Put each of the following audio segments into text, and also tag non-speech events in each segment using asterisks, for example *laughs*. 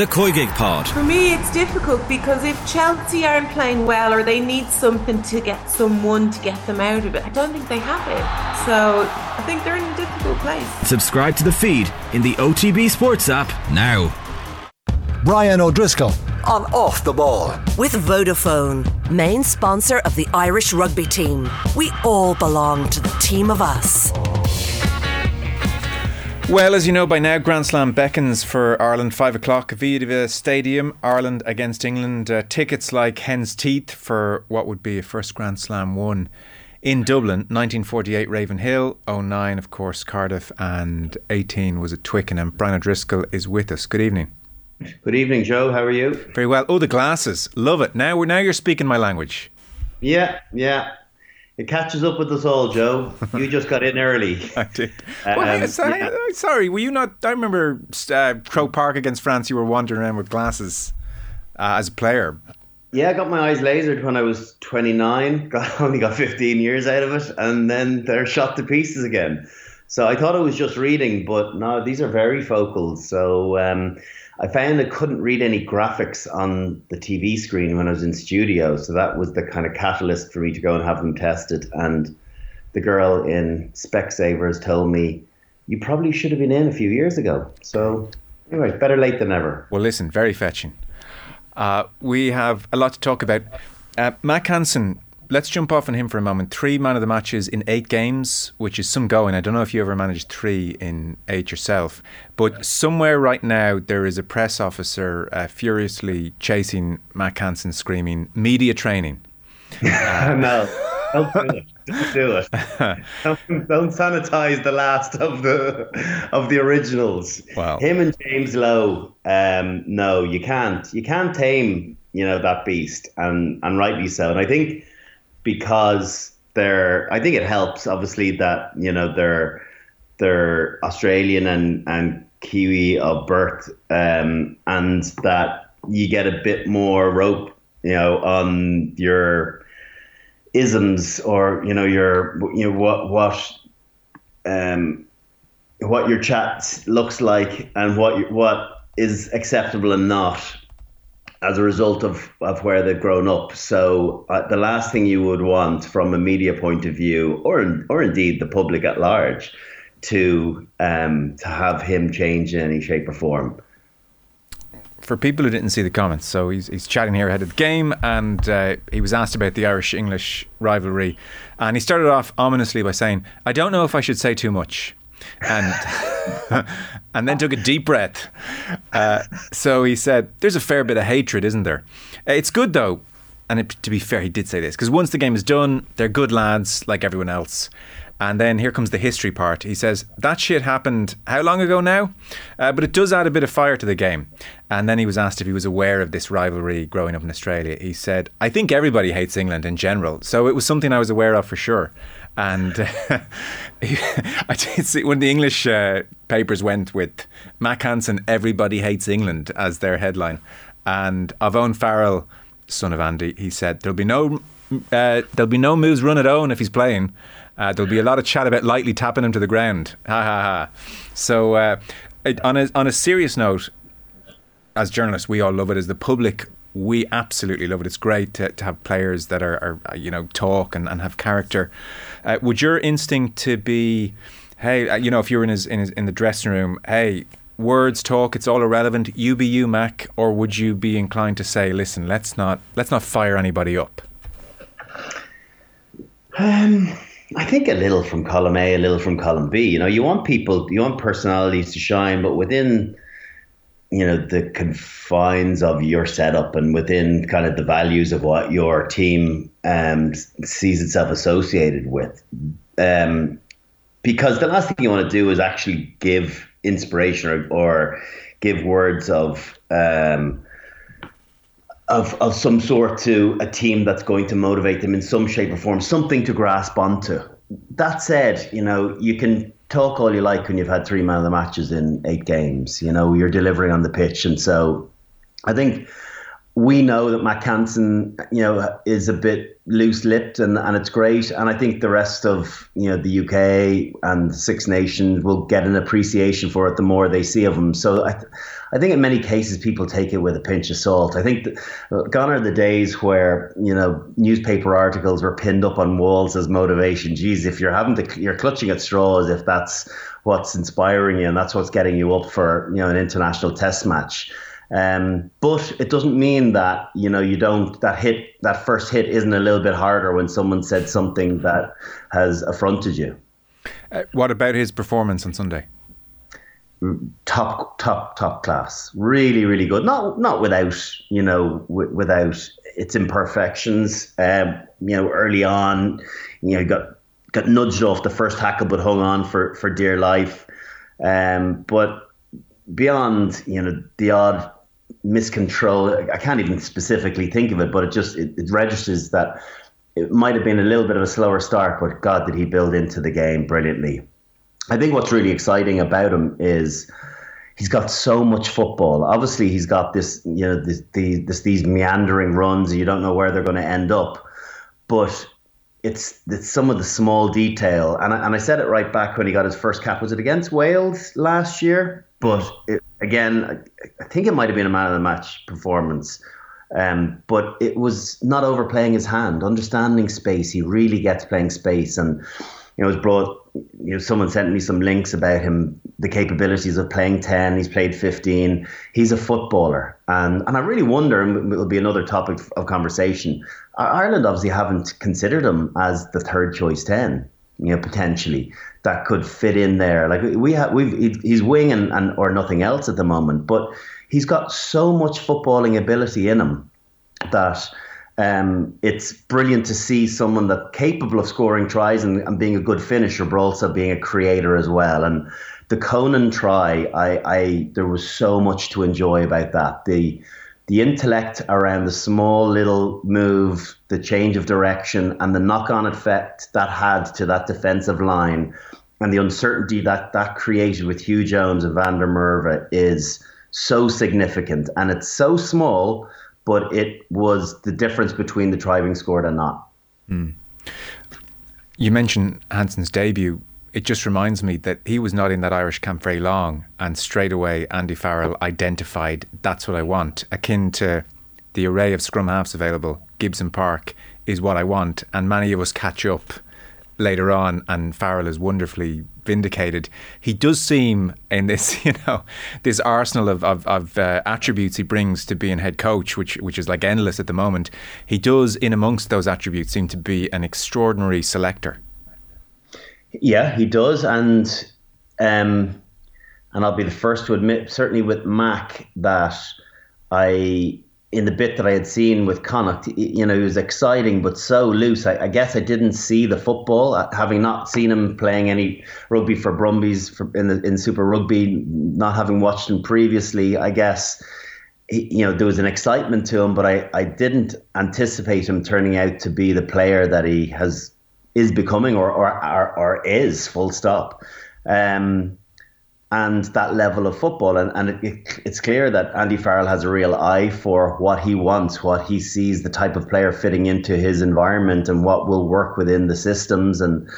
The Koigig Pod. For me, it's difficult because if Chelsea aren't playing well or they need something to get someone to get them out of it, I don't think they have it. So I think they're in a difficult place. Subscribe to the feed in the OTB Sports app now. Brian O'Driscoll on Off the Ball. With Vodafone, main sponsor of the Irish rugby team. We all belong to the team of us. Well, as you know by now, Grand Slam beckons for Ireland, 5 o'clock, Aviva Stadium, Ireland against England. Uh, tickets like hen's teeth for what would be a first Grand Slam won in Dublin, 1948 Ravenhill, 09 of course Cardiff, and 18 was at Twickenham. Brian O'Driscoll is with us. Good evening. Good evening, Joe. How are you? Very well. Oh, the glasses. Love it. Now, now you're speaking my language. Yeah, yeah. It catches up with us all, Joe. *laughs* You just got in early. *laughs* I did. Um, well, sorry, yeah. sorry, were you not? I remember uh, Croke Park against France. You were wandering around with glasses uh, as a player. Yeah, I got my eyes lasered when I was 29. *laughs* Got only got 15 years out of it, and then they're shot to pieces again. So I thought it was just reading, but no, these are very focal. So um, I found I couldn't read any graphics on the TV screen when I was in studio, so that was the kind of catalyst for me to go and have them tested. And the girl in Specsavers told me, "You probably should have been in a few years ago." So anyway, better late than never. Well, listen, very fetching. Uh, we have a lot to talk about. Uh, Mack Hansen let's jump off on him for a moment. Three man of the matches in eight games, which is some going. I don't know if you ever managed three in eight yourself, but somewhere right now there is a press officer uh, furiously chasing Mack Hansen, screaming "media training." Uh, *laughs* no. Don't do it. Don't do it. *laughs* Don't, don't, sanitize the last of the of the originals. Wow. Him and James Lowe. Um, no, you can't. You can't tame you know that beast, and and rightly so. And I think because they're I think it helps obviously that you know they're they're Australian and and Kiwi of birth um, and that you get a bit more rope you know on your isms or you know your you know what what um what your chat looks like and what what is acceptable and not as a result of, of where they've grown up. So uh, the last thing you would want from a media point of view, or or indeed the public at large, to um, to have him change in any shape or form. For people who didn't see the comments, so he's, he's chatting here ahead of the game, and uh, he was asked about the Irish English rivalry, and he started off ominously by saying, "I don't know if I should say too much." and *laughs* *laughs* and then took a deep breath. Uh, so he said, "There's a fair bit of hatred, isn't there? Uh, it's good though." And it, to be fair, he did say this because once the game is done, they're good lads like everyone else. And then here comes the history part. He says, That shit happened how long ago now? Uh, but it does add a bit of fire to the game. And then he was asked if he was aware of this rivalry growing up in Australia. He said, I think everybody hates England in general. So it was something I was aware of for sure. And *laughs* uh, *laughs* I did see when the English uh, papers went with Mack Hansen, Everybody Hates England as their headline. And Owen Farrell, son of Andy, he said, There'll be no. Uh, there'll be no moves run at Owen if he's playing. Uh, there'll be a lot of chat about lightly tapping him to the ground. Ha ha ha. So, uh, it, on a on a serious note, as journalists, we all love it. As the public, we absolutely love it. It's great to, to have players that are, are, you know talk and, and have character. Uh, would your instinct to be, hey, uh, you know, if you're in his in his in the dressing room, hey, words talk, it's all irrelevant. You be you, Mack, or would you be inclined to say, listen, let's not let's not fire anybody up? Um. I think a little from column A, a little from column B. You know, you want people, you want personalities to shine, but within, you know, the confines of your setup and within kind of the values of what your team um, sees itself associated with. Um, because the last thing you want to do is actually give inspiration or, or give words of um, of, of some sort to a team that's going to motivate them in some shape or form, something to grasp onto. That said, you know, you can talk all you like when you've had three man of the matches in eight games. You know, you're delivering on the pitch. And so I think we know that Matt you know, is a bit loose-lipped, and, and it's great. And I think the rest of you know the UK and Six Nations will get an appreciation for it the more they see of him. So I, I think in many cases people take it with a pinch of salt. I think gone are the days where you know newspaper articles were pinned up on walls as motivation. Geez, if you're having to, you're clutching at straws if that's what's inspiring you and that's what's getting you up for you know an international test match. Um, but it doesn't mean that you know you don't that hit that first hit isn't a little bit harder when someone said something that has affronted you. Uh, what about his performance on Sunday? Top, top, top class. Really, really good. Not, not without you know, w- without its imperfections. Um, you know, early on, you know, got got nudged off the first tackle, but hung on for for dear life. Um, but beyond, you know, the odd miscontrol. I can't even specifically think of it, but it just it, it registers that it might have been a little bit of a slower start, but God, did he build into the game brilliantly. I think what's really exciting about him is he's got so much football. Obviously, he's got this, you know, this, the, this these meandering runs. You don't know where they're going to end up, but it's it's some of the small detail. And I, and I said it right back when he got his first cap. Was it against Wales last year? But it, again, I, I think it might have been a man of the match performance. Um, but it was not overplaying his hand, understanding space. He really gets playing space, and you know, was brought. You know, someone sent me some links about him, the capabilities of playing ten. He's played fifteen. He's a footballer, and and I really wonder, and it'll be another topic of conversation. Ireland obviously haven't considered him as the third choice ten. You know, potentially that could fit in there. Like we have, we've he's wing and, and or nothing else at the moment, but he's got so much footballing ability in him that um, it's brilliant to see someone that's capable of scoring tries and, and, being a good finisher, but also being a creator as well. And the Conan try, I, I there was so much to enjoy about that. The the intellect around the small little move, the change of direction, and the knock on effect that had to that defensive line, and the uncertainty that that created with Huw Jones and Van der Merwe is so significant. And it's so small, but it was the difference between the try being scored and not. Mm. You mentioned Hansen's debut it just reminds me that he was not in that Irish camp very long, and straight away Andy Farrell identified that's what I want, akin to the array of scrum halves available. Gibson Park is what I want, and many of us catch up later on, and Farrell is wonderfully vindicated. He does seem in this, *laughs* you know, this arsenal of of, of uh, attributes he brings to being head coach, which which is like endless at the moment. He does, in amongst those attributes, seem to be an extraordinary selector. Yeah, he does, and um, and I'll be the first to admit, certainly with Mack, that I in the bit that I had seen with Connacht, you know, he was exciting but so loose. I, I, guess I didn't see the football, uh, having not seen him playing any rugby for Brumbies for, in the in Super Rugby, not having watched him previously. I guess he, you know there was an excitement to him, but I I didn't anticipate him turning out to be the player that he has is becoming or or or, or is full stop. Um, and that level of football. And, and it, it, it's clear that Andy Farrell has a real eye for what he wants, what he sees, the type of player fitting into his environment, and what will work within the systems and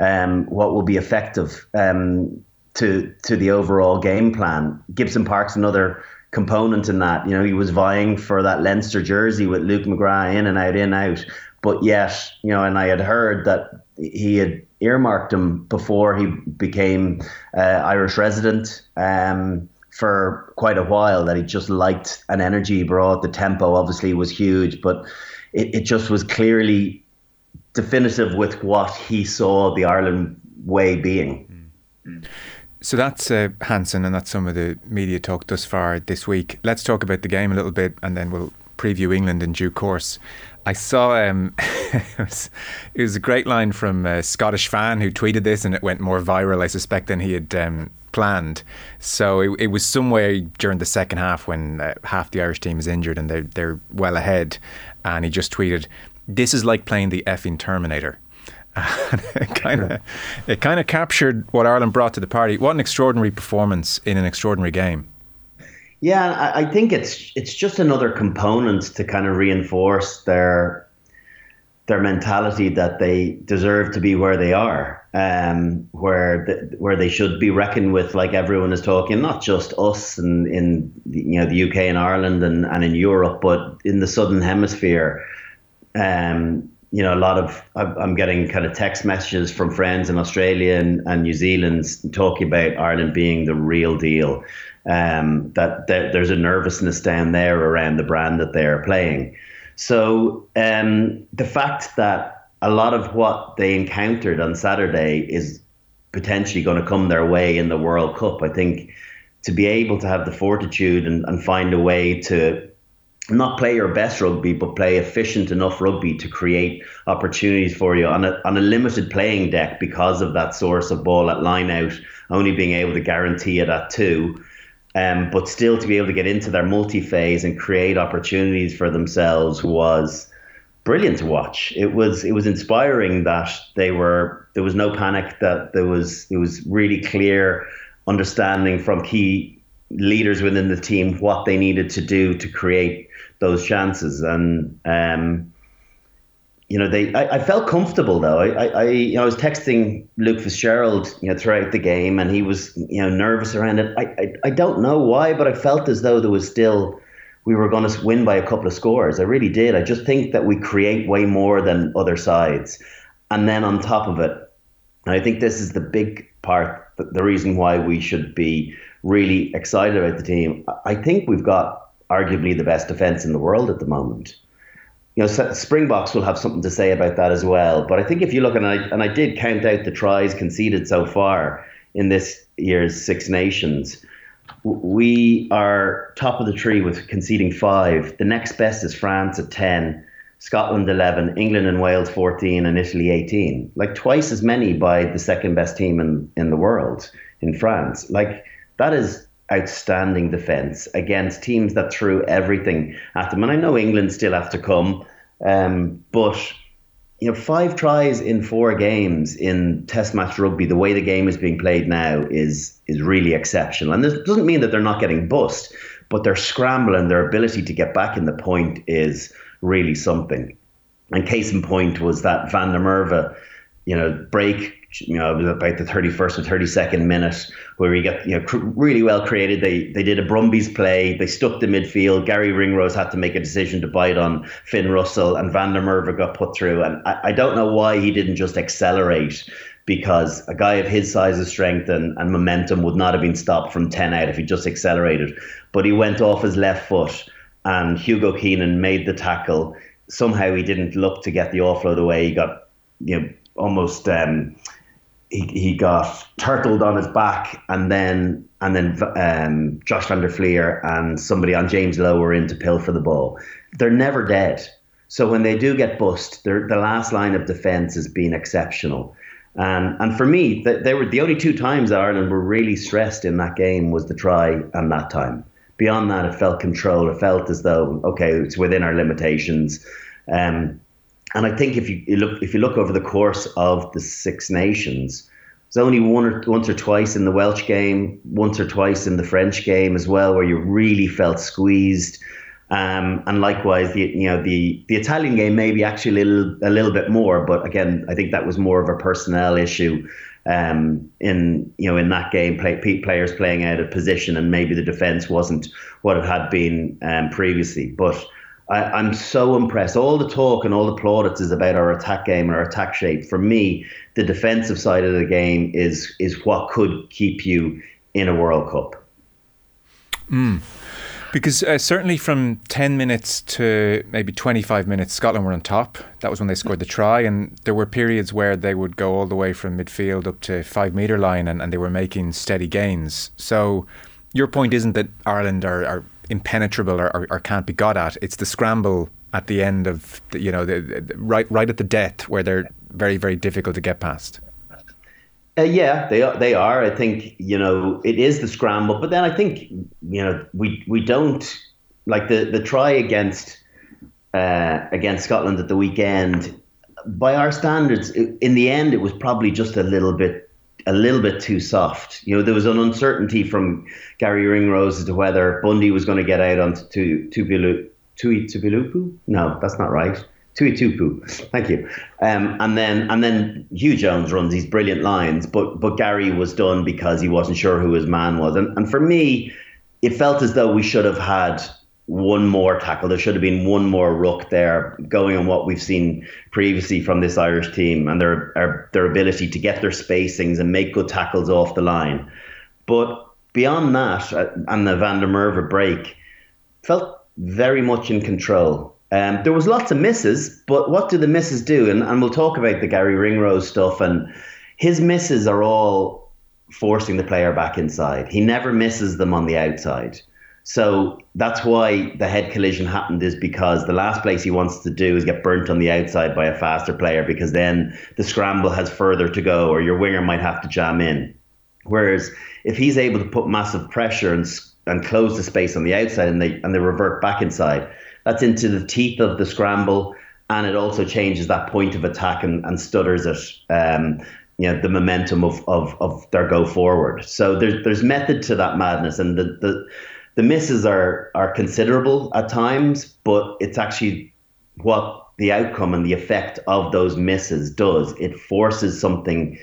um, what will be effective um, to to the overall game plan. Gibson Park's another component in that. You know, he was vying for that Leinster jersey with Luke McGrath in and out, in out. But yet, you know, and I had heard that he had earmarked him before he became uh, Irish resident um, for quite a while. That he just liked an energy he brought. The tempo obviously was huge, but it, it just was clearly definitive with what he saw the Ireland way being. So that's uh, Hansen, and that's some of the media talk thus far this week. Let's talk about the game a little bit, and then we'll preview England in due course. I saw um, *laughs* it, was, it, was, a great line from a Scottish fan who tweeted this, and it went more viral, I suspect, than he had um, planned. So it, it, was somewhere during the second half when uh, half the Irish team is injured and they're, they're well ahead, and he just tweeted, "This is like playing the effing Terminator." *laughs* kind of it kind of captured what Ireland brought to the party. What an extraordinary performance in an extraordinary game. Yeah, I, I think it's it's just another component to kind of reinforce their their mentality that they deserve to be where they are, um, where the, where they should be reckoned with, like everyone is talking, not just us and in you know the UK and Ireland and, and in Europe, but in the Southern Hemisphere. Um, you know, a lot of I'm getting kind of text messages from friends in Australia and, and New Zealand talking about Ireland being the real deal. Um, that, there's a nervousness down there around the brand that they're playing. So um, the fact that a lot of what they encountered on Saturday is potentially going to come their way in the World Cup, I think to be able to have the fortitude and, and find a way to not play your best rugby, but play efficient enough rugby to create opportunities for you on a, on a limited playing deck because of that source of ball at line out, only being able to guarantee it at two um, but still to be able to get into their multi phase and create opportunities for themselves was brilliant to watch. It was it was inspiring that they were there was no panic that there was it was really clear understanding from key leaders within the team what they needed to do to create those chances and um, you know, they. I, I felt comfortable though. I, I, you know, I was texting Luke Fitzgerald, you know, throughout the game, and he was, you know, nervous around it. I, I, I don't know why, but I felt as though there was still, we were going to win by a couple of scores. I really did. I just think that we create way more than other sides, and then on top of it, I think this is the big part, the reason why we should be really excited about the team. I think we've got arguably the best defense in the world at the moment you know, Springboks will have something to say about that as well. But I think if you look, and I, and I did count out the tries conceded so far in this year's Six Nations, we are top of the tree with conceding five. The next best is France at 10, Scotland 11, England and Wales 14, and Italy 18. Like twice as many by the second best team in, in the world in France. Like that is outstanding defence against teams that threw everything at them. And I know England still have to come, um, but you know, five tries in four games in Test match rugby, the way the game is being played now is is really exceptional. And this doesn't mean that they're not getting bust, but their scramble and their ability to get back in the point is really something. And case in point was that Van der Merwe, you know, break you know, it was about the 31st or 32nd minute where he got, you know, cr- really well created. They they did a Brumbies play. They stuck the midfield. Gary Ringrose had to make a decision to bite on Finn Russell and Van der Merwe got put through. And I, I don't know why he didn't just accelerate because a guy of his size of strength and, and momentum would not have been stopped from 10 out if he just accelerated. But he went off his left foot and Hugo Keenan made the tackle. Somehow he didn't look to get the offload away. He got, you know, almost um, he, he got turtled on his back, and then and then um, Josh van der Flier and somebody on James Lowe were in to pill for the ball. They're never dead. So when they do get bust, the last line of defence has been exceptional. And and for me, they, they were the only two times Ireland were really stressed in that game was the try and that time. Beyond that, it felt control. It felt as though okay, it's within our limitations. Um, and I think if you, you, look if you look over the course of the Six Nations, there's only one or once or twice in the Welsh game, once or twice in the French game as well, where you really felt squeezed. Um, and likewise, the you know the the Italian game maybe actually a little a little bit more, but again, I think that was more of a personnel issue. Um, in you know in that game, play, players playing out of position, and maybe the defense wasn't what it had been um, previously. But I, am so impressed. All the talk and all the plaudits is about our attack game and our attack shape. For me, the defensive side of the game is is what could keep you in a World Cup. Mm. Because uh, certainly from 10 minutes to maybe 25 minutes, Scotland were on top. That was when they scored the try. And there were periods where they would go all the way from midfield up to five metre line and, and they were making steady gains. So your point isn't that Ireland are, are impenetrable or, or, or, can't be got at. It's the scramble at the end of the, you know the, the, right right at the death where they're very very difficult to get past. Uh, yeah, they are. They are. I think you know it is the scramble, but then I think you know we we don't like the the try against uh, against Scotland at the weekend. By our standards, in the end, it was probably just a little bit a little bit too soft. You know, there was an uncertainty from Gary Ringrose as to whether Bundy was going to get out onto Tupilu, Tui. No, that's not right. Tuitupu. Thank you. Um, and then and then Huw Jones runs these brilliant lines, but but Gary was done because he wasn't sure who his man was. And and for me, it felt as though we should have had one more tackle. There should have been one more ruck there, going on what we've seen previously from this Irish team and their their ability to get their spacings and make good tackles off the line. But beyond that, uh, and the Van der Merwe break, felt very much in control. Um, there was lots of misses, but what do the misses do? And, and we'll talk about the Gary Ringrose stuff. And his misses are all forcing the player back inside. He never misses them on the outside. So that's why the head collision happened is because the last place he wants to do is get burnt on the outside by a faster player because then the scramble has further to go or your winger might have to jam in. Whereas if he's able to put massive pressure and and close the space on the outside and they and they revert back inside, that's into the teeth of the scramble and it also changes that point of attack and, and stutters it. Um, you know the momentum of, of, of their go forward. So there's there's method to that madness, and the, the the misses are are considerable at times, but it's actually what the outcome and the effect of those misses does. It forces something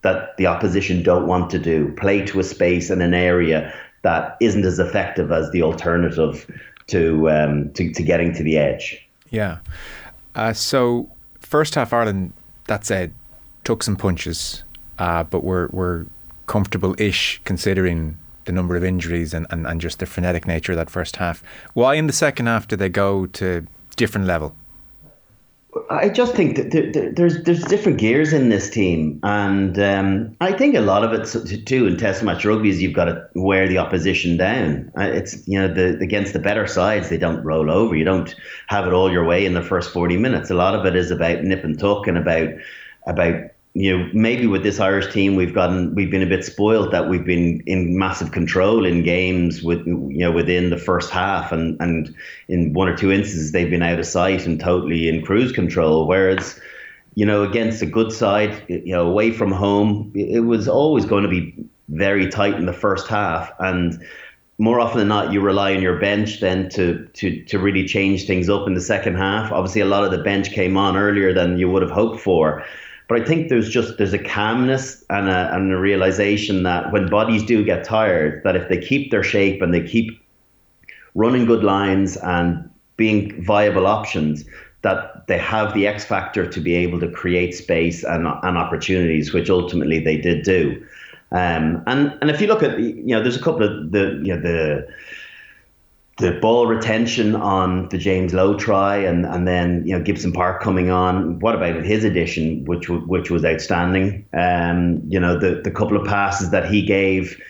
that the opposition don't want to do, play to a space and an area that isn't as effective as the alternative to um, to, to getting to the edge. Yeah. Uh, so first half Ireland, that said, took some punches, uh, but we're we're comfortable-ish considering the number of injuries and, and, and just the frenetic nature of that first half. Why in the second half do they go to different level? I just think that there's there's different gears in this team, and um, I think a lot of it too in Test match rugby is you've got to wear the opposition down. Uh, it's you know the against the better sides they don't roll over. You don't have it all your way in the first forty minutes. A lot of it is about nip and tuck and about about you know, maybe with this Irish team, we've gotten we've been a bit spoiled that we've been in massive control in games with you know within the first half, and and in one or two instances they've been out of sight and totally in cruise control. Whereas, you know, against a good side, you know, away from home, it was always going to be very tight in the first half, and more often than not, you rely on your bench then to to to really change things up in the second half. Obviously, a lot of the bench came on earlier than you would have hoped for. But I think there's just there's a calmness and a, and a realization that when bodies do get tired, that if they keep their shape and they keep running good lines and being viable options, that they have the X factor to be able to create space and, and opportunities, which ultimately they did do. Um, and and if you look at you know, there's a couple of the you know the the ball retention on the James Lowe try, and and then you know Gibson Park coming on. What about his addition, which which was outstanding? Um, you know the the couple of passes that he gave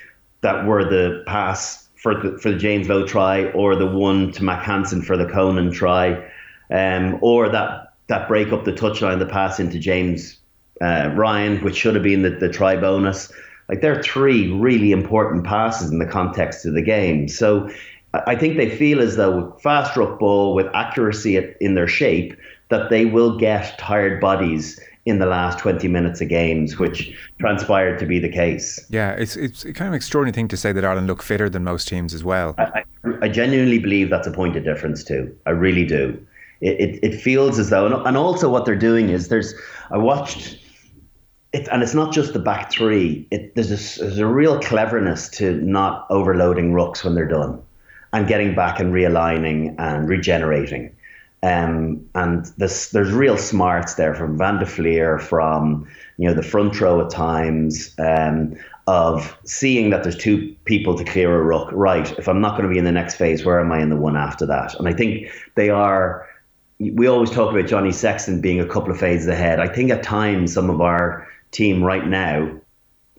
that were the pass for the for the James Lowe try, or the one to Mack Hansen for the Conan try, um, or that that break up the touchline, the pass into James uh, Ryan, which should have been the, the try bonus. Like there are three really important passes in the context of the game. So I think they feel as though with fast ruck ball, with accuracy in their shape, that they will get tired bodies in the last 20 minutes of games, which transpired to be the case. Yeah, it's it's kind of extraordinary thing to say that Ireland look fitter than most teams as well. I, I genuinely believe that's a point of difference too. I really do. It, it, it feels as though, and also what they're doing is there's, I watched it, and it's not just the back three. It, there's, a, there's a real cleverness to not overloading rucks when they're done and getting back and realigning and regenerating. Um, and this, there's real smarts there from Van der Flier, from you know the front row at times, um, of seeing that there's two people to clear a ruck. Right, if I'm not going to be in the next phase, where am I in the one after that? And I think they are. We always talk about Johnny Sexton being a couple of phases ahead. I think at times some of our team right now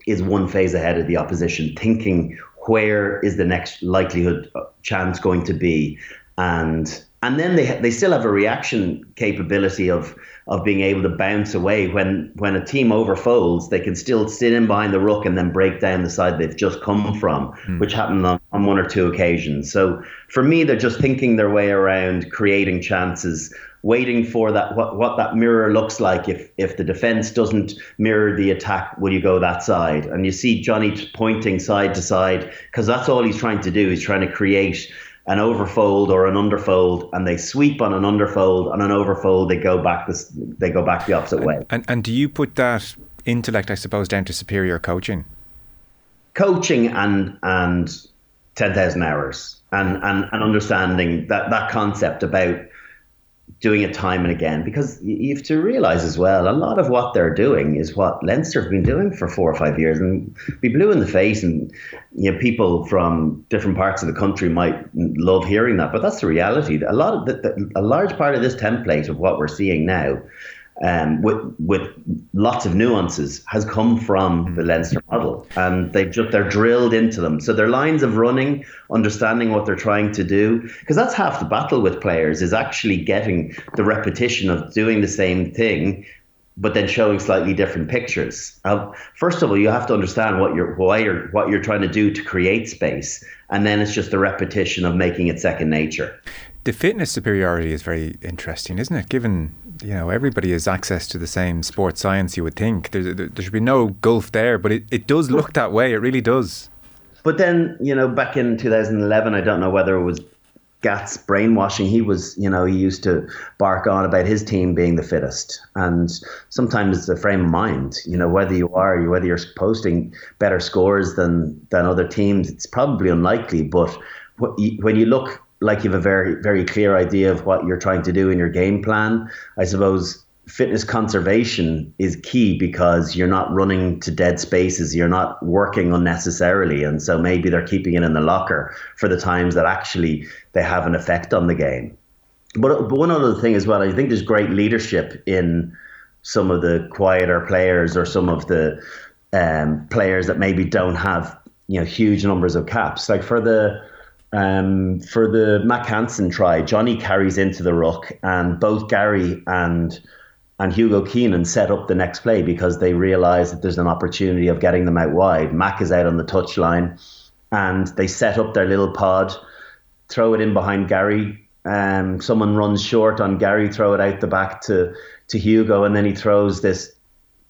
is one phase ahead of the opposition, thinking where is the next likelihood chance going to be and and then they they still have a reaction capability of of being able to bounce away when when a team overfolds they can still sit in behind the ruck and then break down the side they've just come from mm. which happened on, on one or two occasions. So for me they're just thinking their way around creating chances waiting for that what, what that mirror looks like. If if the defense doesn't mirror the attack will you go that side? And you see Johnny pointing side to side because that's all he's trying to do he's trying to create an overfold or an underfold, and they sweep on an underfold and an overfold. They go back this. They go back the opposite way. And and do you put that intellect, I suppose, down to superior coaching? Coaching and and ten thousand hours and, and and understanding that that concept about doing it time and again because you have to realize as well a lot of what they're doing is what Leinster have been doing for four or five years and be blue in the face and you know people from different parts of the country might love hearing that but that's the reality. A lot of the, the, a large part of this template of what we're seeing now um, with with lots of nuances has come from the Leinster model, and they just they're drilled into them. So their lines of running, understanding what they're trying to do, because that's half the battle with players is actually getting the repetition of doing the same thing, but then showing slightly different pictures. Uh, first of all, you have to understand what you're why you're what you're trying to do to create space, and then it's just the repetition of making it second nature. The fitness superiority is very interesting, isn't it? Given you know everybody has access to the same sports science, you would think there, there should be no gulf there, but it, it does look that way. It really does. But then you know, back in 2011, I don't know whether it was Gat's brainwashing. He was, you know, he used to bark on about his team being the fittest, and sometimes it's a frame of mind. You know, whether you are, whether you're posting better scores than than other teams, it's probably unlikely. But when you look like you have a very very clear idea of what you're trying to do in your game plan. I suppose fitness conservation is key because you're not running to dead spaces, you're not working unnecessarily, and so maybe they're keeping it in the locker for the times that actually they have an effect on the game. But, but one other thing as well, I think there's great leadership in some of the quieter players or some of the um, players that maybe don't have you know huge numbers of caps. Like for the um, for the Mack Hansen try, Johnny carries into the ruck, and both Gary and and Hugo Keenan set up the next play because they realise that there's an opportunity of getting them out wide. Mack is out on the touchline, and they set up their little pod, throw it in behind Gary. Um, someone runs short on Gary, throw it out the back to to Hugo, and then he throws this,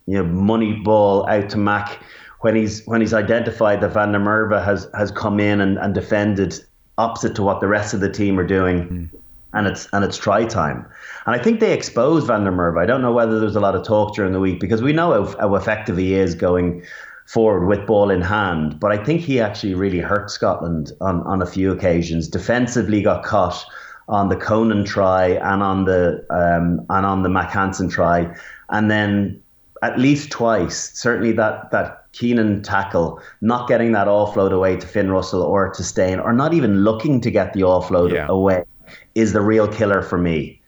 you know, money ball out to Mack when he's when he's identified that Van der Merwe has has come in and, and defended opposite to what the rest of the team are doing. Mm. And it's and it's try time, and I think they exposed Van der Merwe. I don't know whether there's a lot of talk during the week because we know how, how effective he is going forward with ball in hand. But I think he actually really hurt Scotland on, on a few occasions. Defensively, got caught on the Conan try and on the um, and on the Mack Hansen try, and then at least twice, certainly that that Keenan tackle, not getting that offload away to Finn Russell or to Steyn, or not even looking to get the offload yeah. away, is the real killer for me.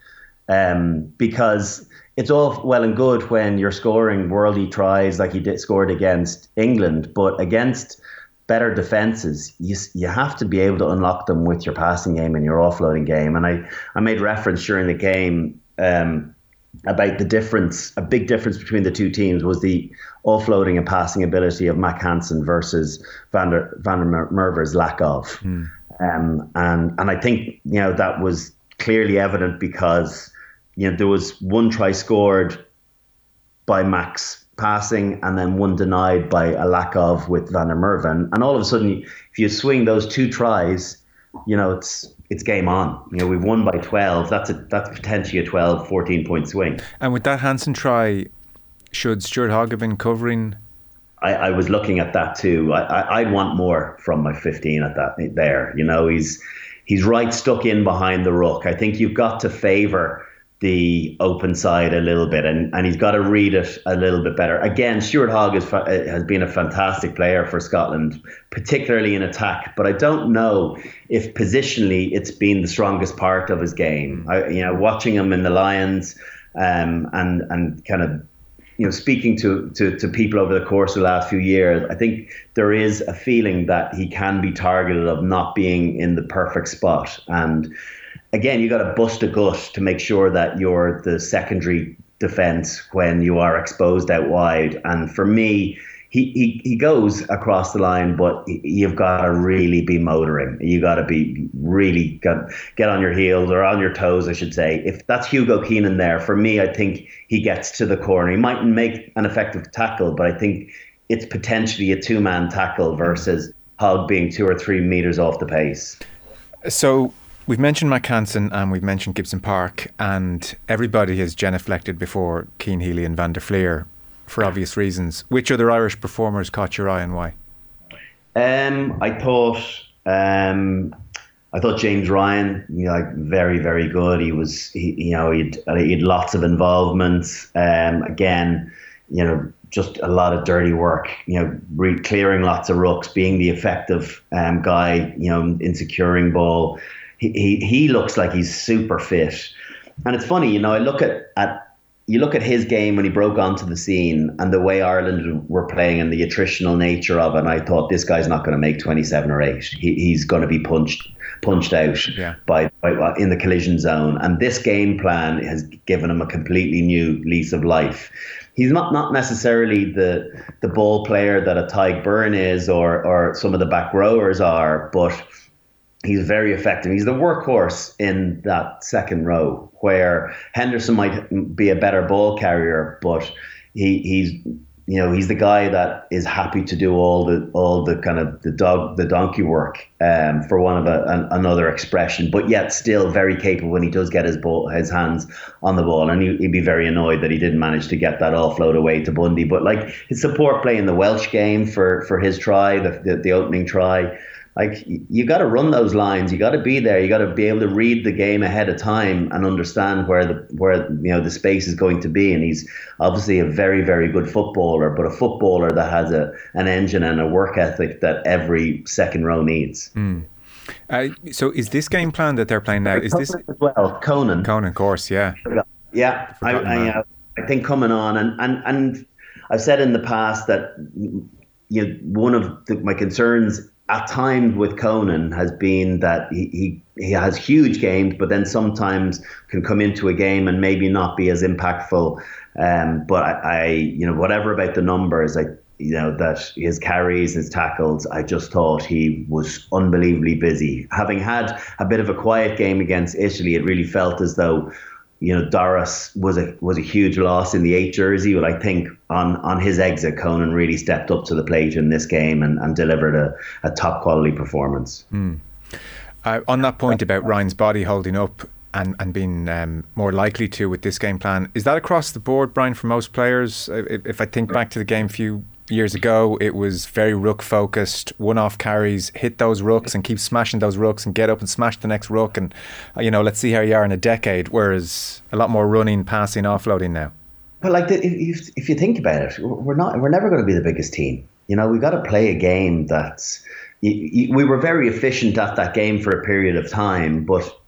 Um, because it's all well and good when you're scoring worldy tries like he did scored against England, but against better defenses, you, you have to be able to unlock them with your passing game and your offloading game. And I, I made reference during the game um, about the difference, a big difference between the two teams was the offloading and passing ability of Mack Hansen versus Van der, Van der Merwe's lack of. Mm. Um, and, and I think, you know, that was clearly evident because, you know, there was one try scored by Mack's passing and then one denied by a lack of with Van der Merwe. And, and all of a sudden, if you swing those two tries, you know, it's it's game on. You know, we've won by 12. That's a that's potentially a 12, 14 point swing. And with that Hansen try, should Stuart Hogg have been covering? I, I was looking at that too. I, I I'd want more from my 15 at that there. You know, he's he's right stuck in behind the ruck. I think you've got to favour the open side a little bit, and, and he's got to read it a little bit better. Again, Stuart Hogg is, has been a fantastic player for Scotland, particularly in attack. But I don't know if positionally it's been the strongest part of his game. I, you know, watching him in the Lions, um, and and kind of you know, speaking to, to, to people over the course of the last few years, I think there is a feeling that he can be targeted of not being in the perfect spot. And again, you got to bust a gut to make sure that you're the secondary defense when you are exposed out wide. And for me, he, he, he goes across the line, but you've got to really be motoring. You got to be really get, get on your heels or on your toes, I should say. If that's Hugo Keenan there, for me, I think he gets to the corner. He mightn't make an effective tackle, but I think it's potentially a two man tackle versus Hogg being two or three meters off the pace. So we've mentioned Mack Hansen and we've mentioned Gibson Park, and everybody has genuflected before Cian Healy and Van der Flier for obvious reasons. Which other Irish performers caught your eye and why? Um, I thought um, I thought James Ryan, you know, like very very good. He was, he, you know, he'd he had lots of involvement. Um, again, you know, just a lot of dirty work. You know, re- clearing lots of rucks, being the effective um, guy. You know, in securing ball. He, he he looks like he's super fit. And it's funny, you know, I look at, at you look at his game when he broke onto the scene and the way Ireland were playing and the attritional nature of it, and I thought this guy's not going to make 27 or 8. He, he's going to be punched punched out yeah. by, by in the collision zone. And this game plan has given him a completely new lease of life. He's not, not necessarily the the ball player that a Tadhg Beirne is or or some of the back rowers are, but he's very effective. He's the workhorse in that second row, where Henderson might be a better ball carrier, but he, he's you know he's the guy that is happy to do all the all the kind of the dog the donkey work um, for one of a, an, another expression but yet still very capable when he does get his ball his hands on the ball and he, would be very annoyed that he didn't manage to get that offload away to Bundy. but like his support play in the Welsh game for for his try the, the, the opening try like you got to run those lines. You got to be there. You got to be able to read the game ahead of time and understand where the where you know the space is going to be. And he's obviously a very very good footballer, but a footballer that has a an engine and a work ethic that every second row needs. Mm. Uh, so is this game plan that they're playing now? Is this as well? Conan. Conan, of course, yeah. Yeah, I, I, uh, I think coming on and and and I've said in the past that you know, one of the, my concerns at times with Conan has been that he, he, he has huge games, but then sometimes can come into a game and maybe not be as impactful. Um, but I, I, you know, whatever about the numbers, I, you know, that his carries, his tackles, I just thought he was unbelievably busy. Having had a bit of a quiet game against Italy, it really felt as though you know, Doris was a was a huge loss in the eight jersey, but I think on on his exit, Conan really stepped up to the plate in this game and, and delivered a, a top quality performance. Mm. Uh, on that point about Ryan's body holding up and and being um, more likely to with this game plan, is that across the board, Brian, for most players? If, if I think back to the game few years ago, it was very ruck focused, one off carries, hit those rucks and keep smashing those rucks and get up and smash the next ruck. And, uh, you know, let's see how you are in a decade. Whereas a lot more running, passing, offloading now. But like, the, if, if you think about it, we're not, we're never going to be the biggest team. You know, we got to play a game that's, we were very efficient at that game for a period of time, but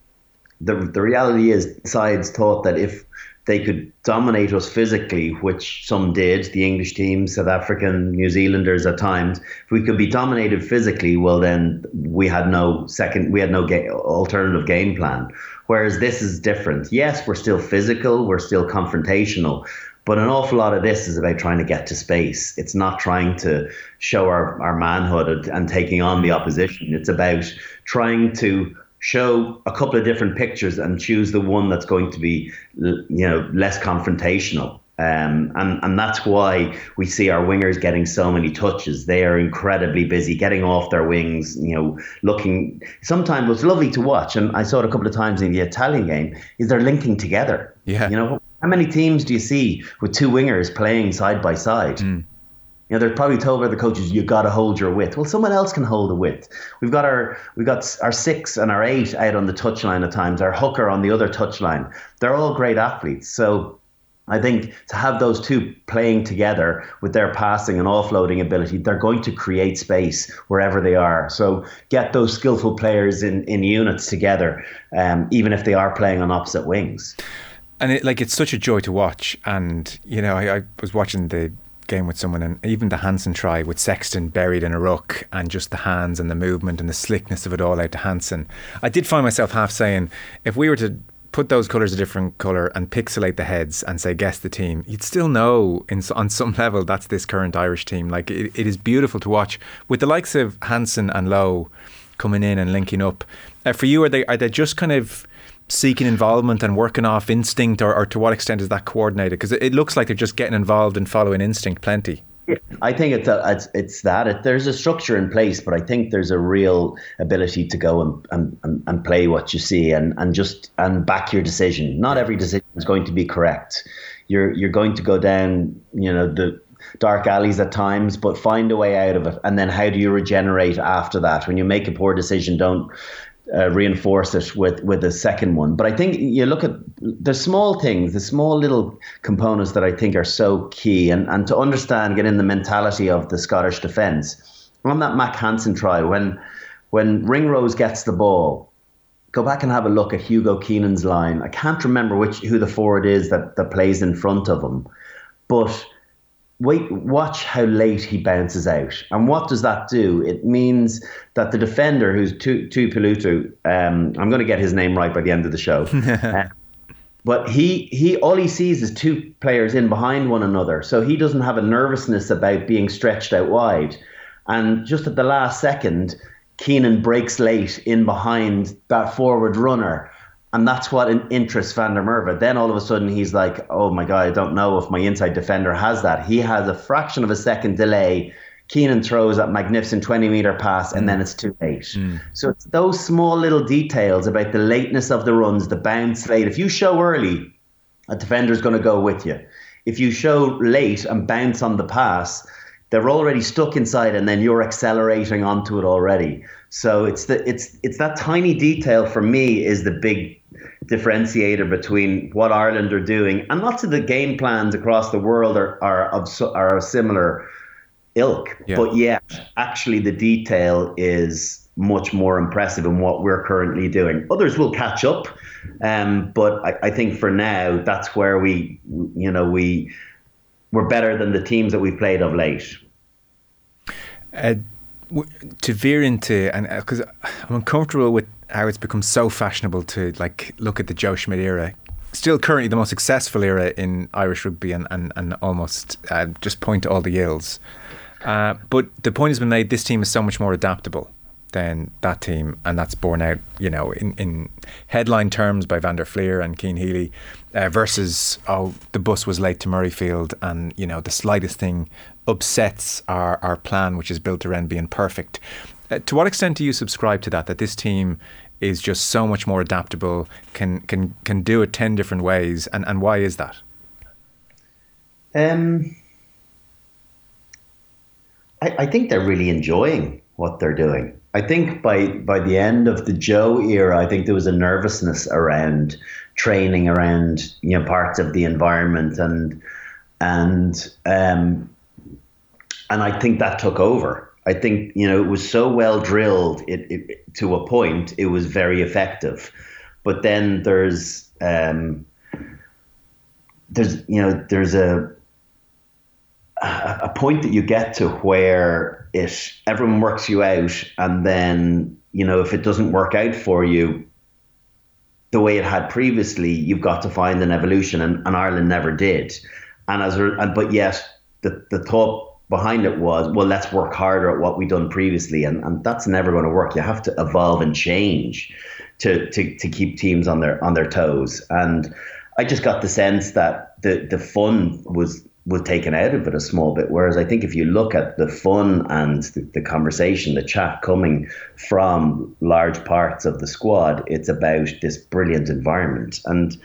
the, the reality is sides thought that if they could dominate us physically, which some did, the English team, South African, New Zealanders at times. If we could be dominated physically, well, then we had no second, we had no ga- alternative game plan. Whereas this is different. Yes, we're still physical, we're still confrontational, but an awful lot of this is about trying to get to space. It's not trying to show our, our manhood and taking on the opposition. It's about trying to show a couple of different pictures and choose the one that's going to be you know less confrontational um, and and that's why we see our wingers getting so many touches. They are incredibly busy, getting off their wings. You know, looking. Sometimes what's lovely to watch, and I saw it a couple of times in the Italian game, is they're linking together. Yeah. You know, how many teams do you see with two wingers playing side by side? Mm. You know, they're probably told by the coaches, you got to hold your width. Well, someone else can hold the width. We've got our we've got our six and our eight out on the touchline at times. Our hooker on the other touchline. They're all great athletes. So I think to have those two playing together with their passing and offloading ability, they're going to create space wherever they are. So get those skillful players in, in units together, um, even if they are playing on opposite wings. And it, like it's such a joy to watch. And you know, I, I was watching the game with someone, and even the Hansen try with Sexton buried in a ruck, and just the hands and the movement and the slickness of it all out to Hansen. I did find myself half saying, if we were to put those colours a different colour and pixelate the heads and say guess the team, you'd still know in, on some *laughs* level that's this current Irish team. Like it, it is beautiful to watch with the likes of Hansen and Lowe coming in and linking up. Uh, for you, are they are they just kind of seeking involvement and working off instinct, or, or to what extent is that coordinated? Because it, it looks like they're just getting involved and following instinct plenty. I think it's a, it's, it's that it, there's a structure in place, but I think there's a real ability to go and, and, and play what you see and, and just and back your decision. Not every decision is going to be correct. You're you're going to go down, you know, the dark alleys at times, but find a way out of it. And then how do you regenerate after that? When you make a poor decision, don't uh, reinforce it with with a second one. But I think you look at the small things, the small little components that I think are so key, and and to understand, get in the mentality of the Scottish defence. On that Mack Hansen try, when when Ringrose gets the ball, go back and have a look at Hugo Keenan's line. I can't remember which who the forward is that that plays in front of him, but wait, watch how late he bounces out. And what does that do? It means that the defender, who's Tuipulotu, um, I'm going to get his name right by the end of the show. *laughs* uh, but he, he, all he sees is two players in behind one another. So he doesn't have a nervousness about being stretched out wide. And just at the last second, Keenan breaks late in behind that forward runner and that's what interests Van der Merwe. Then all of a sudden he's like, oh my God, I don't know if my inside defender has that. He has a fraction of a second delay. Keenan throws that magnificent 20 meter pass and then it's too late. Mm. So it's those small little details about the lateness of the runs, the bounce late. If you show early, a defender's going to go with you. If you show late and bounce on the pass, they're already stuck inside and then you're accelerating onto it already. So it's the it's it's that tiny detail for me is the big differentiator between what Ireland are doing and lots of the game plans across the world are are of are a similar ilk. Yeah. But yet, actually, the detail is much more impressive in what we're currently doing. Others will catch up, um, but I, I think for now, that's where we, you know, we we're better than the teams that we've played of late. Uh, to veer into and because uh, I'm uncomfortable with how it's become so fashionable to like look at the Joe Schmidt era. Still currently the most successful era in Irish rugby and, and, and almost uh, just point to all the ills. Uh, but the point has been made this team is so much more adaptable than that team, and that's borne out, you know, in, in headline terms by Van der Flier and Cian Healy uh, versus, oh, the bus was late to Murrayfield, and, you know, the slightest thing upsets our, our plan, which is built around being perfect. Uh, to what extent do you subscribe to that? That this team is just so much more adaptable, can can can do it ten different ways, and and why is that? Um, I, I think they're really enjoying what they're doing. I think by by the end of the Joe era, I think there was a nervousness around training, around you know parts of the environment, and and um, and I think that took over. I think you know it was so well drilled it, it, to a point. It was very effective, but then there's um, there's you know there's a a point that you get to where it everyone works you out, and then you know if it doesn't work out for you the way it had previously, you've got to find an evolution, and, and Ireland never did. And as a, but yes the the thought behind it was, well, let's work harder at what we've done previously. And, and that's never going to work. You have to evolve and change to, to, to keep teams on their on their toes. And I just got the sense that the, the fun was was taken out of it a small bit. Whereas I think if you look at the fun and the, the conversation, the chat coming from large parts of the squad, it's about this brilliant environment. And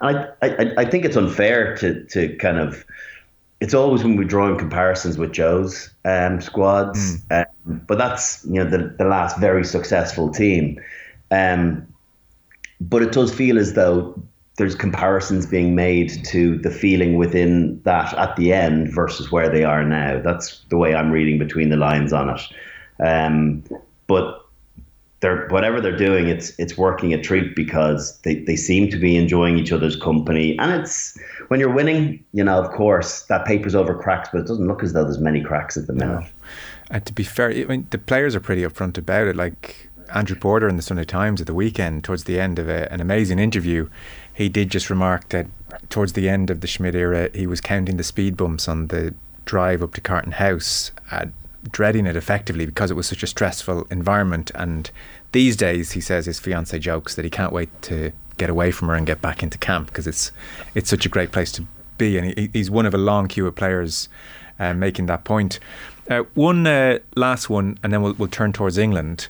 I, I, I think it's unfair to, to kind of it's always when we're drawing comparisons with Joe's um, squads, mm. um, but that's you know the the last very successful team. Um, but it does feel as though there's comparisons being made to the feeling within that at the end versus where they are now. That's the way I'm reading between the lines on it. Um, but they're whatever they're doing, it's it's working a treat because they, they seem to be enjoying each other's company. And it's when you're winning, you know, of course, that paper's over cracks, but it doesn't look as though there's many cracks at the minute. No. And to be fair, I mean, the players are pretty upfront about it. Like Andrew Porter in the Sunday Times at the weekend, towards the end of a, an amazing interview, he did just remark that towards the end of the Schmidt era, he was counting the speed bumps on the drive up to Carton House, uh, dreading it effectively because it was such a stressful environment. And these days, he says his fiance jokes that he can't wait to get away from her and get back into camp because it's it's such a great place to be. And he, he's one of a long queue of players uh, making that point. Uh, one uh, last one, and then we'll, we'll turn towards England.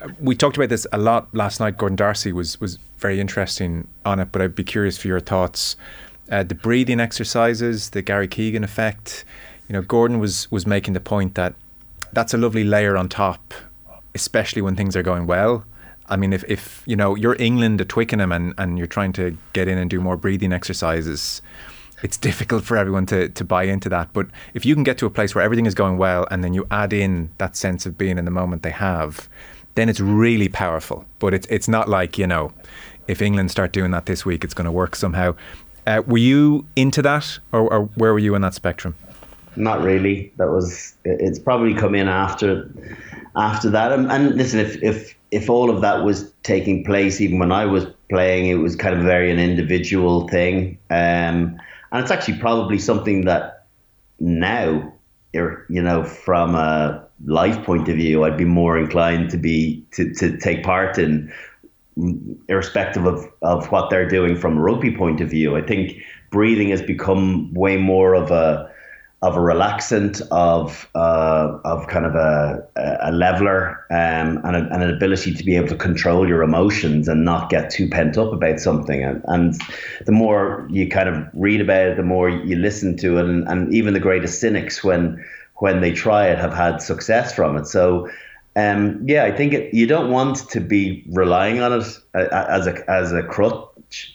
Uh, we talked about this a lot last night. Gordon D'Arcy was was very interesting on it, but I'd be curious for your thoughts. Uh, the breathing exercises, the Gary Keegan effect. You know, Gordon was was making the point that that's a lovely layer on top, especially when things are going well. I mean, if, if you know you're England at Twickenham and, and you're trying to get in and do more breathing exercises, it's *laughs* difficult for everyone to, to buy into that. But if you can get to a place where everything is going well and then you add in that sense of being in the moment they have, then it's really powerful. But it's it's not like you know, if England start doing that this week, it's going to work somehow. Uh, were you into that, or, or where were you in that spectrum? Not really. That was it's probably come in after after that. And, listen, if if if all of that was taking place, even when I was playing, it was kind of very an individual thing. Um, and it's actually probably something that now, you know, from a life point of view, I'd be more inclined to be to, to take part in, irrespective of, of what they're doing from a rugby point of view. I think breathing has become way more of a of a relaxant, of uh, of kind of a, a leveler, um, and, a, and, an ability to be able to control your emotions and not get too pent up about something. And, and the more you kind of read about it, the more you listen to it, and, and even the greatest cynics, when when they try it, have had success from it. So. Um, yeah, I think it, you don't want to be relying on it uh, as a as a crutch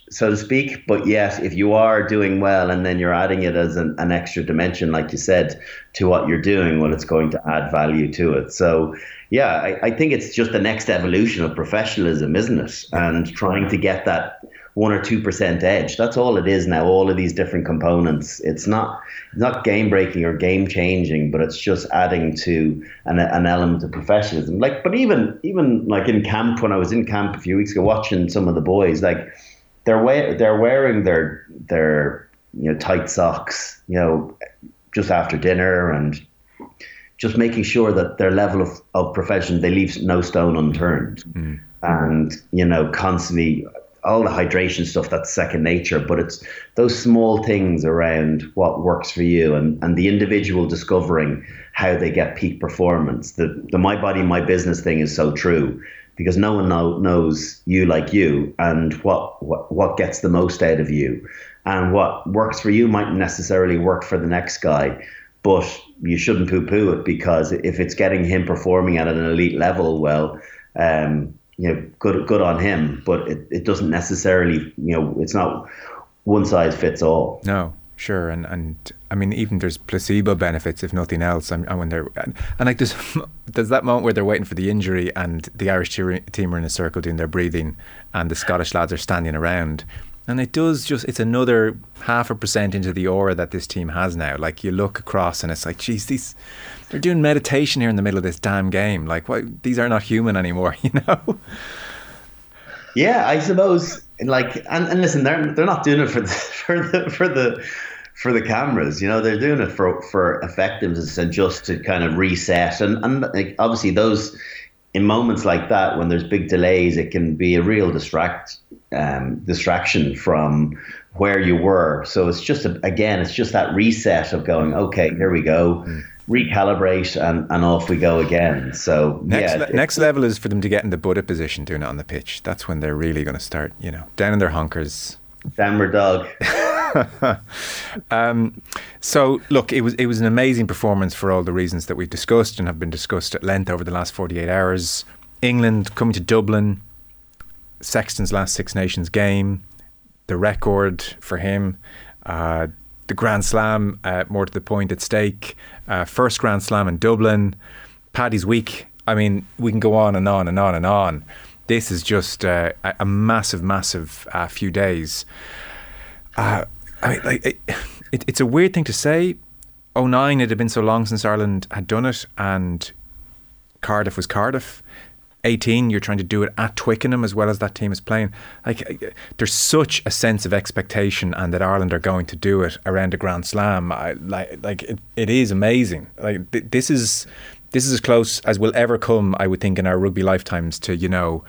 so to speak. But yet, if you are doing well and then you're adding it as an, an extra dimension, like you said, to what you're doing, well, it's going to add value to it. So, yeah, I, I think it's just the next evolution of professionalism, isn't it? And trying to get that one or two percent edge. That's all it is now. All of these different components. It's not not game breaking or game changing, but it's just adding to an, an element of professionalism. Like, but even even like in camp when I was in camp a few weeks ago, watching some of the boys, like they're we- they're wearing their their you know tight socks, you know, just after dinner and just making sure that their level of, of profession they leave no stone unturned mm. and you know constantly all the hydration stuff that's second nature but it's those small things around what works for you and, and the individual discovering how they get peak performance. The, the my body my business thing is so true because no one know, knows you like you and what, what what gets the most out of you. And what works for you mightn't necessarily work for the next guy but you shouldn't poo-poo it because if it's getting him performing at an elite level well um, you know good good on him but it, it doesn't necessarily you know it's not one size fits all no Sure, and and I mean even there's placebo benefits if nothing else. And, and when they're and, and, like there's *laughs* there's that moment where they're waiting for the injury and the Irish team are in a circle doing their breathing, and the Scottish lads are standing around, and it does just it's another half a percent into the aura that this team has now. Like you look across and it's like, geez, these they're doing meditation here in the middle of this damn game. Like, why these are not human anymore, *laughs* you know? Yeah, I suppose like and, and listen, they're they're not doing it for the *laughs* for the for the for the cameras. You know, they're doing it for for effectiveness and just to kind of reset. And and like, obviously those in moments like that when there's big delays, it can be a real distract um, distraction from where you were. So it's just a, again, it's just that reset of going, okay, here we go. Mm recalibrate and, and off we go again. So next, yeah, le- next level is for them to get in the Buddha position doing it on the pitch. That's when they're really going to start, you know, down in their honkers. Downward dog. *laughs* um, so look, it was it was an amazing performance for all the reasons that we've discussed and have been discussed at length over the last 48 hours. England coming to Dublin, Sexton's last Six Nations game, the record for him. Uh, the Grand Slam, uh, more to the point, at stake. Uh, first Grand Slam in Dublin. Paddy's week I mean, we can go on and on and on and on. This is just uh, a, massive, massive uh, few days. Uh, I mean, like, it, it, it's a weird thing to say. 09, it had been so long since Ireland had done it, and Cardiff was Cardiff. 18, you're trying to do it at Twickenham as well as that team is playing. Like, there's such a sense of expectation, and that Ireland are going to do it around a Grand Slam. I, like, like it, it is amazing. Like, th- this is this is as close as we'll ever come, I would think, in our rugby lifetimes to you know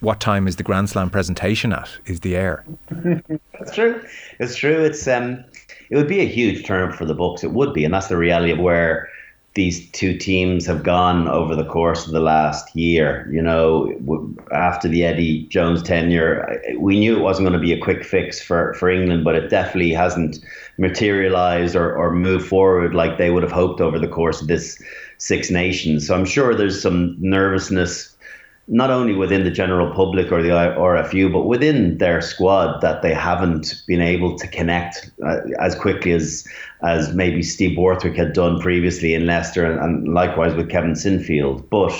what time is the Grand Slam presentation at? Is the air? *laughs* It's true. It's true. It's um, it would be a huge term for the books. It would be, and that's the reality of where these two teams have gone over the course of the last year. You know, after the Eddie Jones tenure, we knew it wasn't going to be a quick fix for, for England, but it definitely hasn't materialized or, or moved forward like they would have hoped over the course of this Six Nations. So I'm sure there's some nervousness not only within the general public or the RFU, but within their squad that they haven't been able to connect uh, as quickly as as maybe Steve Borthwick had done previously in Leicester, and, and likewise with Kevin Sinfield. But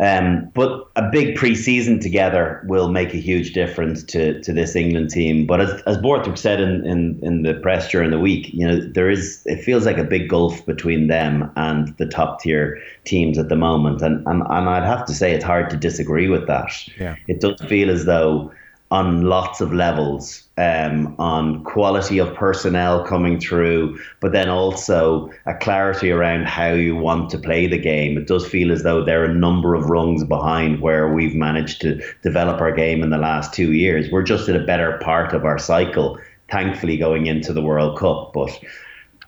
um, but a big pre-season together will make a huge difference to, to this England team. But as, as Borthwick said in, in, in the press during the week, you know, there is it feels like a big gulf between them and the top tier teams at the moment. And, and and I'd have to say it's hard to disagree with that. Yeah. It does feel as though on lots of levels um, on quality of personnel coming through, but then also a clarity around how you want to play the game. It does feel as though there are a number of rungs behind where we've managed to develop our game in the last two years. We're just at a better part of our cycle, thankfully, going into the World Cup. But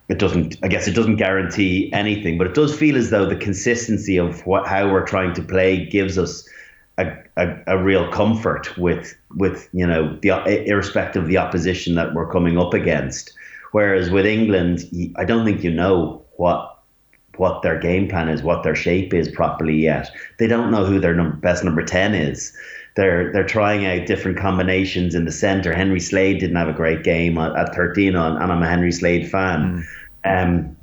it doesn't i guess it doesn't guarantee anything but it does feel as though the consistency of what how we're trying to play gives us a, a, a, real comfort with with you know the irrespective of the opposition that we're coming up against. Whereas with England, I don't think you know what what their game plan is, what their shape is properly yet. They don't know who their number, best number ten is. They're they're trying out different combinations in the centre. Henry Slade didn't have a great game at, at 13 on, and I'm a Henry Slade fan. Mm. Um,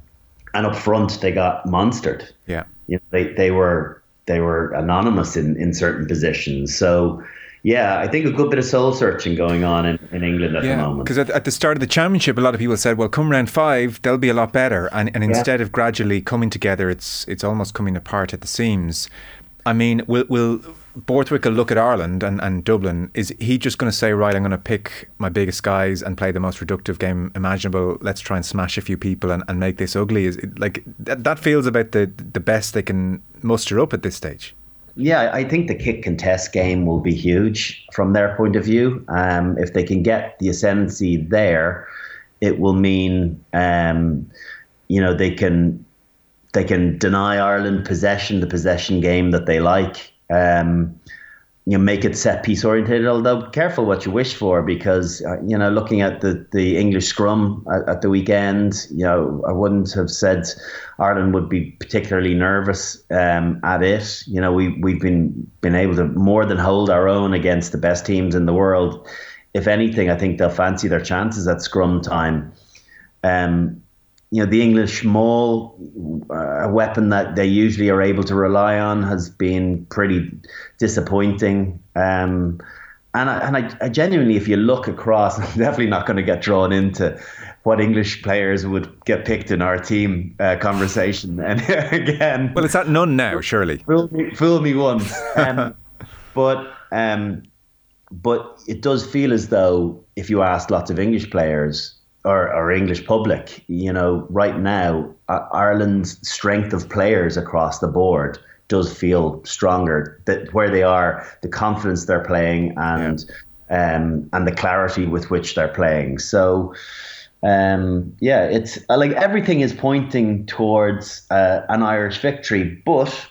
and up front, they got monstered. Yeah, you know, they they were they were anonymous in, in certain positions. So, yeah, I think a good bit of soul searching going on in, in England at yeah, the moment. Because at, at, the start of the championship, a lot of people said, "Well, come round five, they'll be a lot better." And, and instead yeah. of gradually coming together, it's it's almost coming apart at the seams. I mean, will will Borthwick will look at Ireland and, and Dublin. Is he just going to say, right, I'm going to pick my biggest guys and play the most reductive game imaginable? Let's try and smash a few people and, and make this ugly. Is it, like that, that feels about the the best they can muster up at this stage. Yeah, I think the kick contest game will be huge from their point of view. Um, if they can get the ascendancy there, it will mean um, you know they can they can deny Ireland possession, the possession game that they like. Um, you know, make it set piece oriented. Although careful what you wish for, because uh, you know, looking at the the English scrum at, at, the weekend, you know, I wouldn't have said Ireland would be particularly nervous um, at it. You know, we we've been been able to more than hold our own against the best teams in the world. If anything, I think they'll fancy their chances at scrum time. Um, you know, the English maul, uh, a weapon that they usually are able to rely on, has been pretty disappointing. Um, and I, and I, I, genuinely, if you look across, *laughs* I'm definitely not going to get drawn into what English players would get picked in our team uh, conversation. *laughs* And again, well, it's at none now, surely. Fool me, fool me once. Um, *laughs* but um, but it does feel as though if you ask lots of English players, or, or English public, you know, right now, Ireland's strength of players across the board does feel stronger. That where they are, the confidence they're playing, and yeah. um, and the clarity with which they're playing. So, um, yeah, it's like everything is pointing towards uh, an Irish victory, but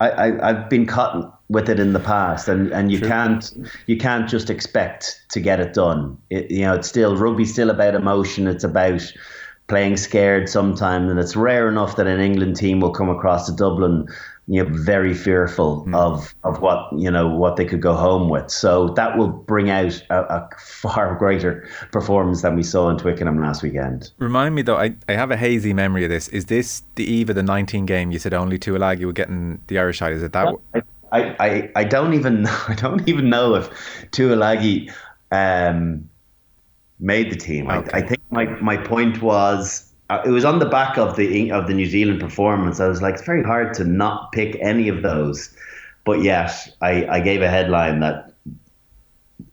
I, I I've been caught with it in the past, and, and you True. can't you can't just expect to get it done. It, you know, it's still rugby's still about emotion. It's about playing scared sometimes, and it's rare enough that an England team will come across to Dublin you know, very fearful mm. of of what you know what they could go home with. So that will bring out a, a, far *laughs* greater performance than we saw in Twickenham last weekend. Remind me though, I, I have a hazy memory of this. Is this the eve of the 19 game? You said only Tuilagi were getting the Irish side. Is it that? I, I, I, I don't even know, *laughs* I don't even know if Tuilagi um, made the team. Okay. I, I think my, my point was it was on the back of the of the New Zealand performance. I was like, it's very hard to not pick any of those, but yet I, I gave a headline that,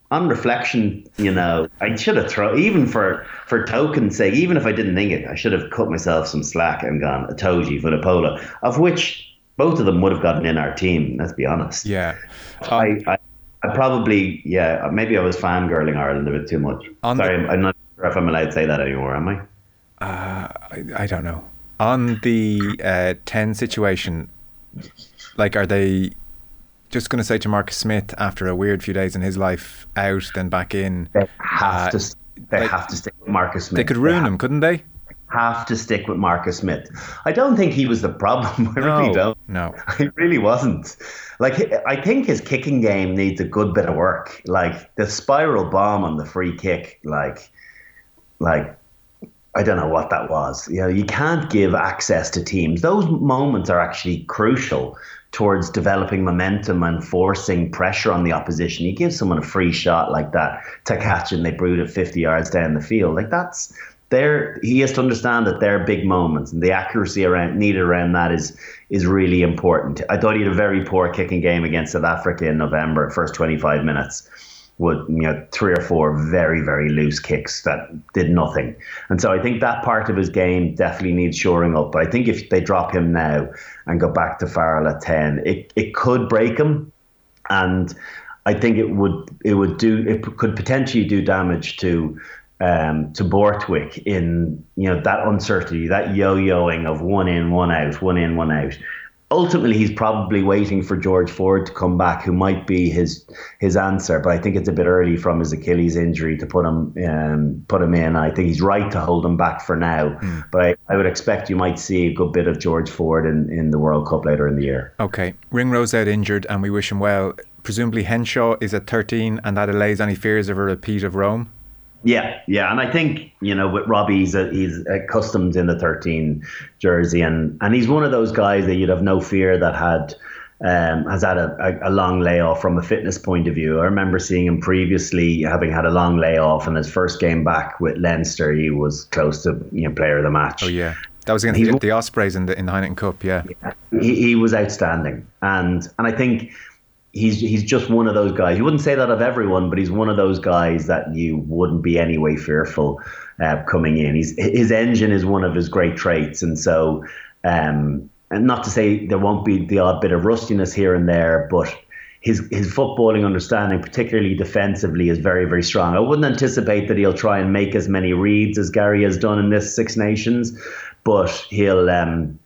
on reflection, you know, I should have thrown even for for token's sake, even if I didn't think it, I should have cut myself some slack and gone Itoje Vunipola, of which both of them would have gotten in our team. Let's be honest. Yeah, um, I, I, I probably yeah maybe I was fangirling Ireland a bit too much. Sorry, the- I'm not sure if I'm allowed to say that anymore. Am I? Uh, I, I, don't know. On the uh, 10 situation, like, are they just going to say to Marcus Smith after a weird few days in his life out, then back in? They have, uh, to, they like, have to stick with Marcus Smith. They could ruin they him, couldn't they? Have to stick with Marcus Smith. I don't think he was the problem. *laughs* I no, really don't. No, he really wasn't. Like I think his kicking game needs a good bit of work. Like the spiral bomb on the free kick, like, like I don't know what that was. You know, you can't give access to teams. Those moments are actually crucial towards developing momentum and forcing pressure on the opposition. You give someone a free shot like that to catch and they brood it 50 yards down the field. Like that's there he has to understand that they're big moments and the accuracy around needed around that is is really important. I thought he had a very poor kicking game against South Africa in November, first 25 minutes would you know three or four very very loose kicks that did nothing. And so i think that part of his game definitely needs shoring up. But i think if they drop him now and go back to farrell at 10 it, it could break him. And i think it would it would do it could potentially do damage to um, to Borthwick in you know that uncertainty, that yo-yoing of one in, one out, one in, one out ultimately he's probably waiting for George Ford to come back, who might be his his answer. But I think it's a bit early from his Achilles injury to put him um, put him in. I think he's right to hold him back for now. Mm. But I, I, would expect you might see a good bit of George Ford in, in the World Cup later in the year. Okay, Ringrose out injured, and we wish him well. Presumably Henshaw is at 13, and that allays any fears of a repeat of Rome. Yeah, yeah, and I think you know with Robbie, he's a, he's accustomed in the 13 jersey, and and he's one of those guys that you'd have no fear that had. Um, has had a, a, a, long layoff from a fitness point of view. I remember seeing him previously having had a long layoff, and his first game back with Leinster, he was close to you know player of the match. Oh yeah, that was against the, the, Ospreys in the in the Heineken Cup. Yeah, yeah. He, he was outstanding, and and I think he's he's just one of those guys. You wouldn't say that of everyone, but he's one of those guys that you wouldn't be anyway fearful uh, coming in. He's his engine is one of his great traits, and so um, and not to say there won't be the odd bit of rustiness here and there, but his his footballing understanding, particularly defensively, is very very strong. I wouldn't anticipate that he'll try and make as many reads as Gary has done in this Six Nations, but he'll. Um,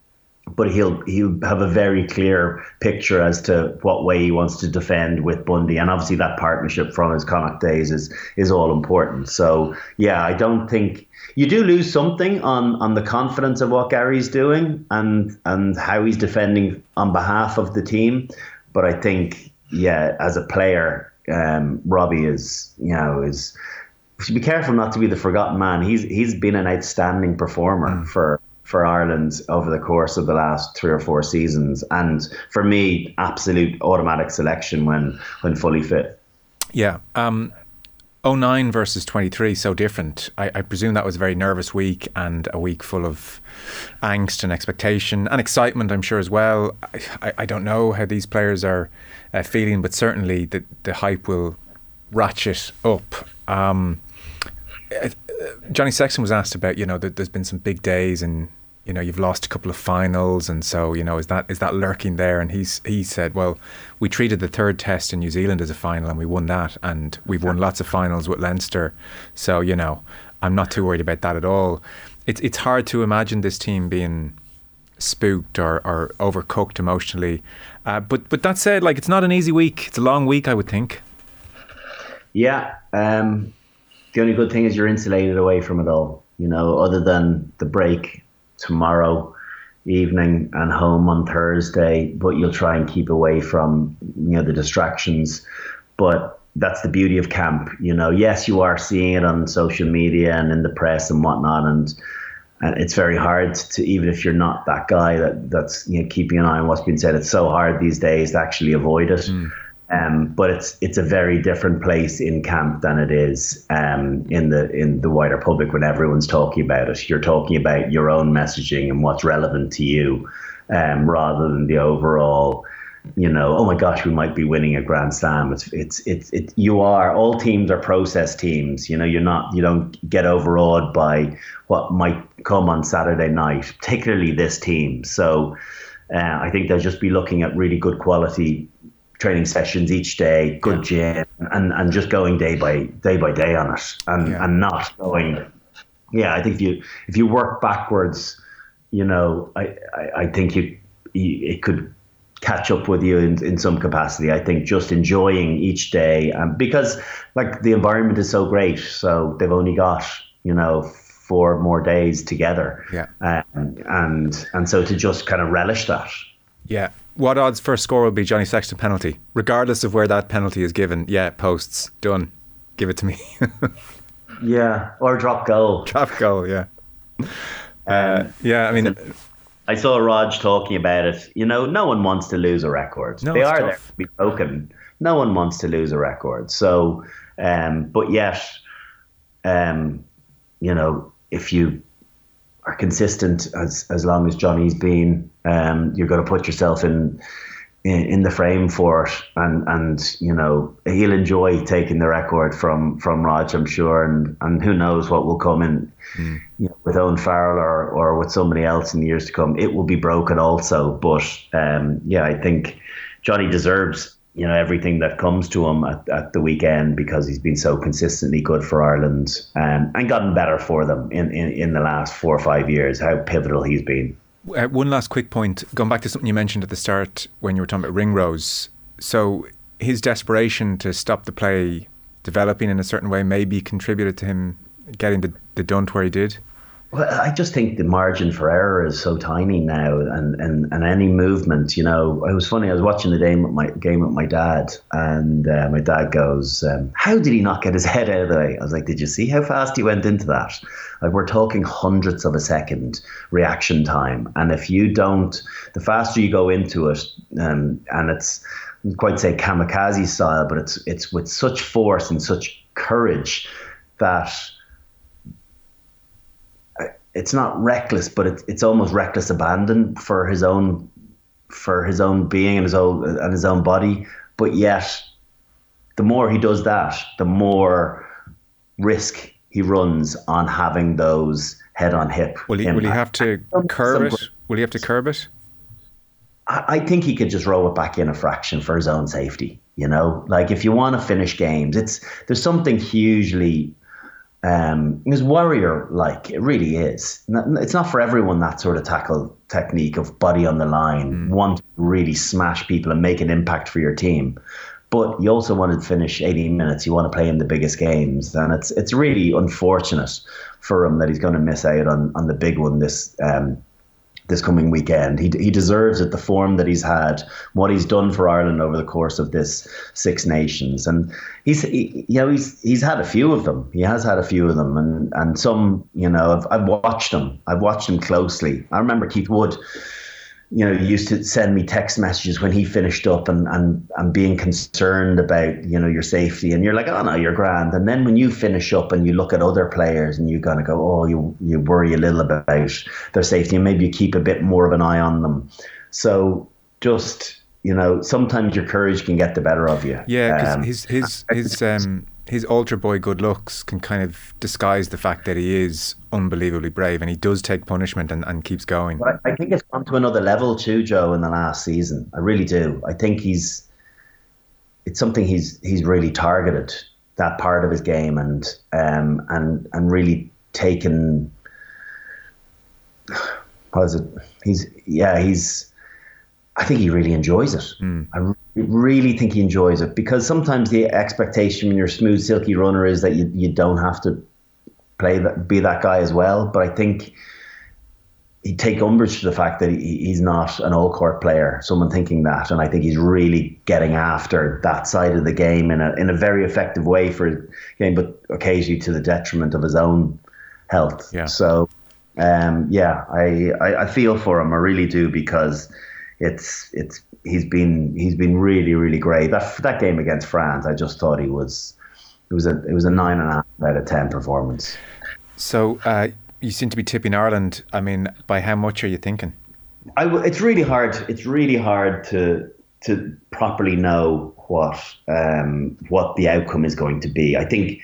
but he'll he'll have a very clear picture as to what way he wants to defend with Bundee, and obviously that partnership from his Connacht days is is all important. So yeah, I don't think you do lose something on on the confidence of what Gary's doing and and how he's defending on behalf of the team, but I think yeah, as a player, um, Robbie is you know is. Be careful not to be the forgotten man. He's he's been an outstanding performer mm. for for Ireland over the course of the last three or four seasons. And for me, absolute automatic selection when when fully fit. Yeah. Um, 09 versus 23, so different. I, I, presume that was a very nervous week and a week full of angst and expectation and excitement, I'm sure, as well. I, I don't know how these players are uh, feeling, but certainly the, the hype will ratchet up. Um, uh, Johnny Sexton was asked about, you know, that there's been some big days and you know you've lost a couple of finals and so you know is that is that lurking there? And he's he said well we treated the third test in New Zealand as a final and we won that and we've won lots of finals with Leinster. So you know I'm not too worried about that at all. It's it's hard to imagine this team being spooked or, or overcooked emotionally. Uh, but but that said like it's not an easy week. It's a long week I would think. Yeah um the only good thing is you're insulated away from it all. You know, other than the break tomorrow evening and home on Thursday, but you'll try and keep away from you know the distractions. But that's the beauty of camp. You know, yes, you are seeing it on social media and in the press and whatnot, and and it's very hard to even if you're not that guy that that's you know keeping an eye on what's being said. It's so hard these days to actually avoid it. Mm. Um, but it's it's a very different place in camp than it is um, in the in the wider public when everyone's talking about it. You're talking about your own messaging and what's relevant to you, um, rather than the overall. You know, oh my gosh, we might be winning a Grand Slam. It's it's it's it. You are all teams are process teams. You know, you're not. You don't get overawed by what might come on Saturday night, particularly this team. So. Uh, I think they'll just be looking at really good quality training sessions each day, good gym, and, and just going day by day by day on it, and yeah. and not going. Yeah, I think if you if you work backwards, you know, I I, I think you, you, it could catch up with you in, in some capacity. I think just enjoying each day, um, because like the environment is so great, so they've only got you know four more days together, yeah, um, and and so to just kind of relish that. Yeah, what odds first score will be Johnny Sexton penalty, regardless of where that penalty is given? Yeah, posts done. Give it to me. *laughs* yeah, or drop goal. Drop goal. Yeah. Uh, yeah, I mean. I saw Rog talking about it. You know, no one wants to lose a record. No, they are tough. there to be broken. No one wants to lose a record. So, um, but yet, um, you know, if you are consistent as as long as Johnny's been, um, you're going to put yourself in, in, in the frame for it, and and you know he'll enjoy taking the record from from Rog, I'm sure, and and who knows what will come in mm. you know, with Owen Farrell or or with somebody else in the years to come. It will be broken also, but um, yeah, I think Johnny deserves you know everything that comes to him at, at the weekend because he's been so consistently good for Ireland um, and gotten better for them in, in, in the last four or five years. How pivotal he's been. Uh, one last quick point, going back to something you mentioned at the start when you were talking about Ringrose. So his desperation to stop the play developing in a certain way maybe contributed to him getting the, the dunt where he did. Well, I just think the margin for error is so tiny now, and, and, and any movement, you know, it was funny. I was watching the game with my game with my dad, and uh, my dad goes, um, "How did he not get his head out of the way?" I was like, "Did you see how fast he went into that? Like we're talking hundredths of a second reaction time, and if you don't, the faster you go into it, um, and it's quite say kamikaze style, but it's it's with such force and such courage that." It's not reckless, but it's it's almost reckless abandon for his own for his own being and his own and his own body. But yet, the more he does that, the more risk he runs on having those head on hip. Will he, will he have to curb it? Will he have to curb it? I, I think he could just roll it back in a fraction for his own safety. You know, like if you want to finish games, it's there's something hugely um, is warrior like. It really is. It's not for everyone that sort of tackle technique of body on the line, mm. want to really smash people and make an impact for your team. But you also want to finish 18 minutes. You want to play in the biggest games, and it's it's really unfortunate for him that he's going to miss out on on the big one this um, this coming weekend. He, he deserves it, the form that he's had, what he's done for Ireland over the course of this Six Nations, and he's he, you know he's he's had a few of them. He has had a few of them, and and some you know I've I've watched him. I've watched him closely. I remember Keith Wood you know, he used to send me text messages when he finished up and, and, and being concerned about, you know, your safety. And you're like, oh, no, you're grand. And then when you finish up and you look at other players and you kind of go, oh, you, you worry a little about their safety and maybe you keep a bit more of an eye on them. So just, you know, sometimes your courage can get the better of you. Yeah, because um, his, his, his, *laughs* um, his ultra boy good looks can kind of disguise the fact that he is unbelievably brave and he does take punishment and, and keeps going. But I think it's gone to another level too, Joe, in the last season. I really do. I think he's it's something he's he's really targeted that part of his game and um and and really taken *sighs* what is it? He's yeah, he's I think he really enjoys it. Mm. I really think he enjoys it because sometimes the expectation when you're a smooth, silky runner is that you, you don't have to play that, be that guy as well. But I think he'd take umbrage to the fact that he, he's not an all court player. Someone thinking that, and I think he's really getting after that side of the game in a in a very effective way for his game, but occasionally to the detriment of his own health. Yeah. So, um, yeah, I, I I feel for him. I really do because it's it's he's been he's been really really great. That that game against France, I just thought he was. It was a it was a nine and a half out of ten performance. So uh, you seem to be tipping Ireland. I mean, by how much are you thinking? I w- it's really hard. It's really hard to to properly know what um, what the outcome is going to be. I think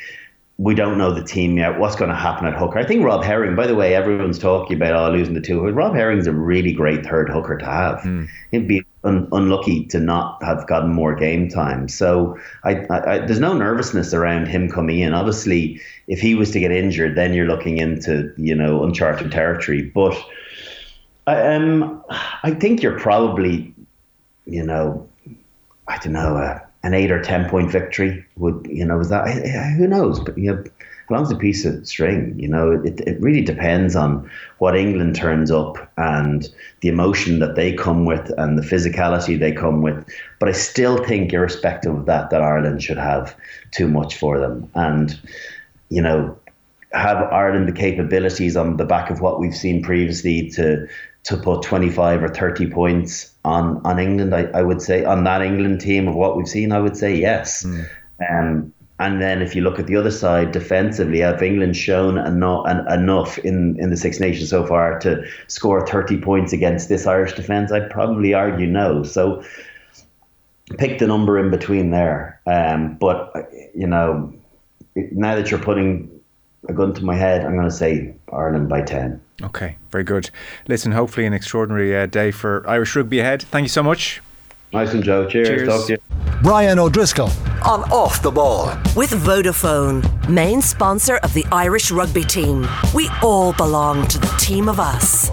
we don't know the team yet. What's going to happen at hooker? I think Rob Herring. By the way, everyone's talking about oh losing the two. Rob Herring's a really great third hooker to have. He'd be un- unlucky to not have gotten more game time. So I, I, I, there's no nervousness around him coming in. Obviously, if he was to get injured, then you're looking into you know uncharted territory. But I, um, I think you're probably, you know, I don't know, uh, an eight or ten point victory would, you know, is that who knows? But you know, as a piece of string, you know, it it really depends on what England turns up and the emotion that they come with and the physicality they come with. But I still think, irrespective of that, that Ireland should have too much for them, and you know, have Ireland the capabilities on the back of what we've seen previously to to put 25 or 30 points on on England I, I would say on that England team of what we've seen I would say yes. Um, and then if you look at the other side defensively have England shown enough, enough in, in the Six Nations so far to score 30 points against this Irish defence? I'd probably argue no. So pick the number in between there. Um, but you know now that you're putting a gun to my head, I'm going to say Ireland by 10. Okay, very good. Listen, hopefully an extraordinary uh, day for Irish rugby ahead. Thank you so much. Nice and Joe. Cheers. Cheers. Talk to you. Brian O'Driscoll. On Off the Ball. With Vodafone, main sponsor of the Irish rugby team. We all belong to the team of us.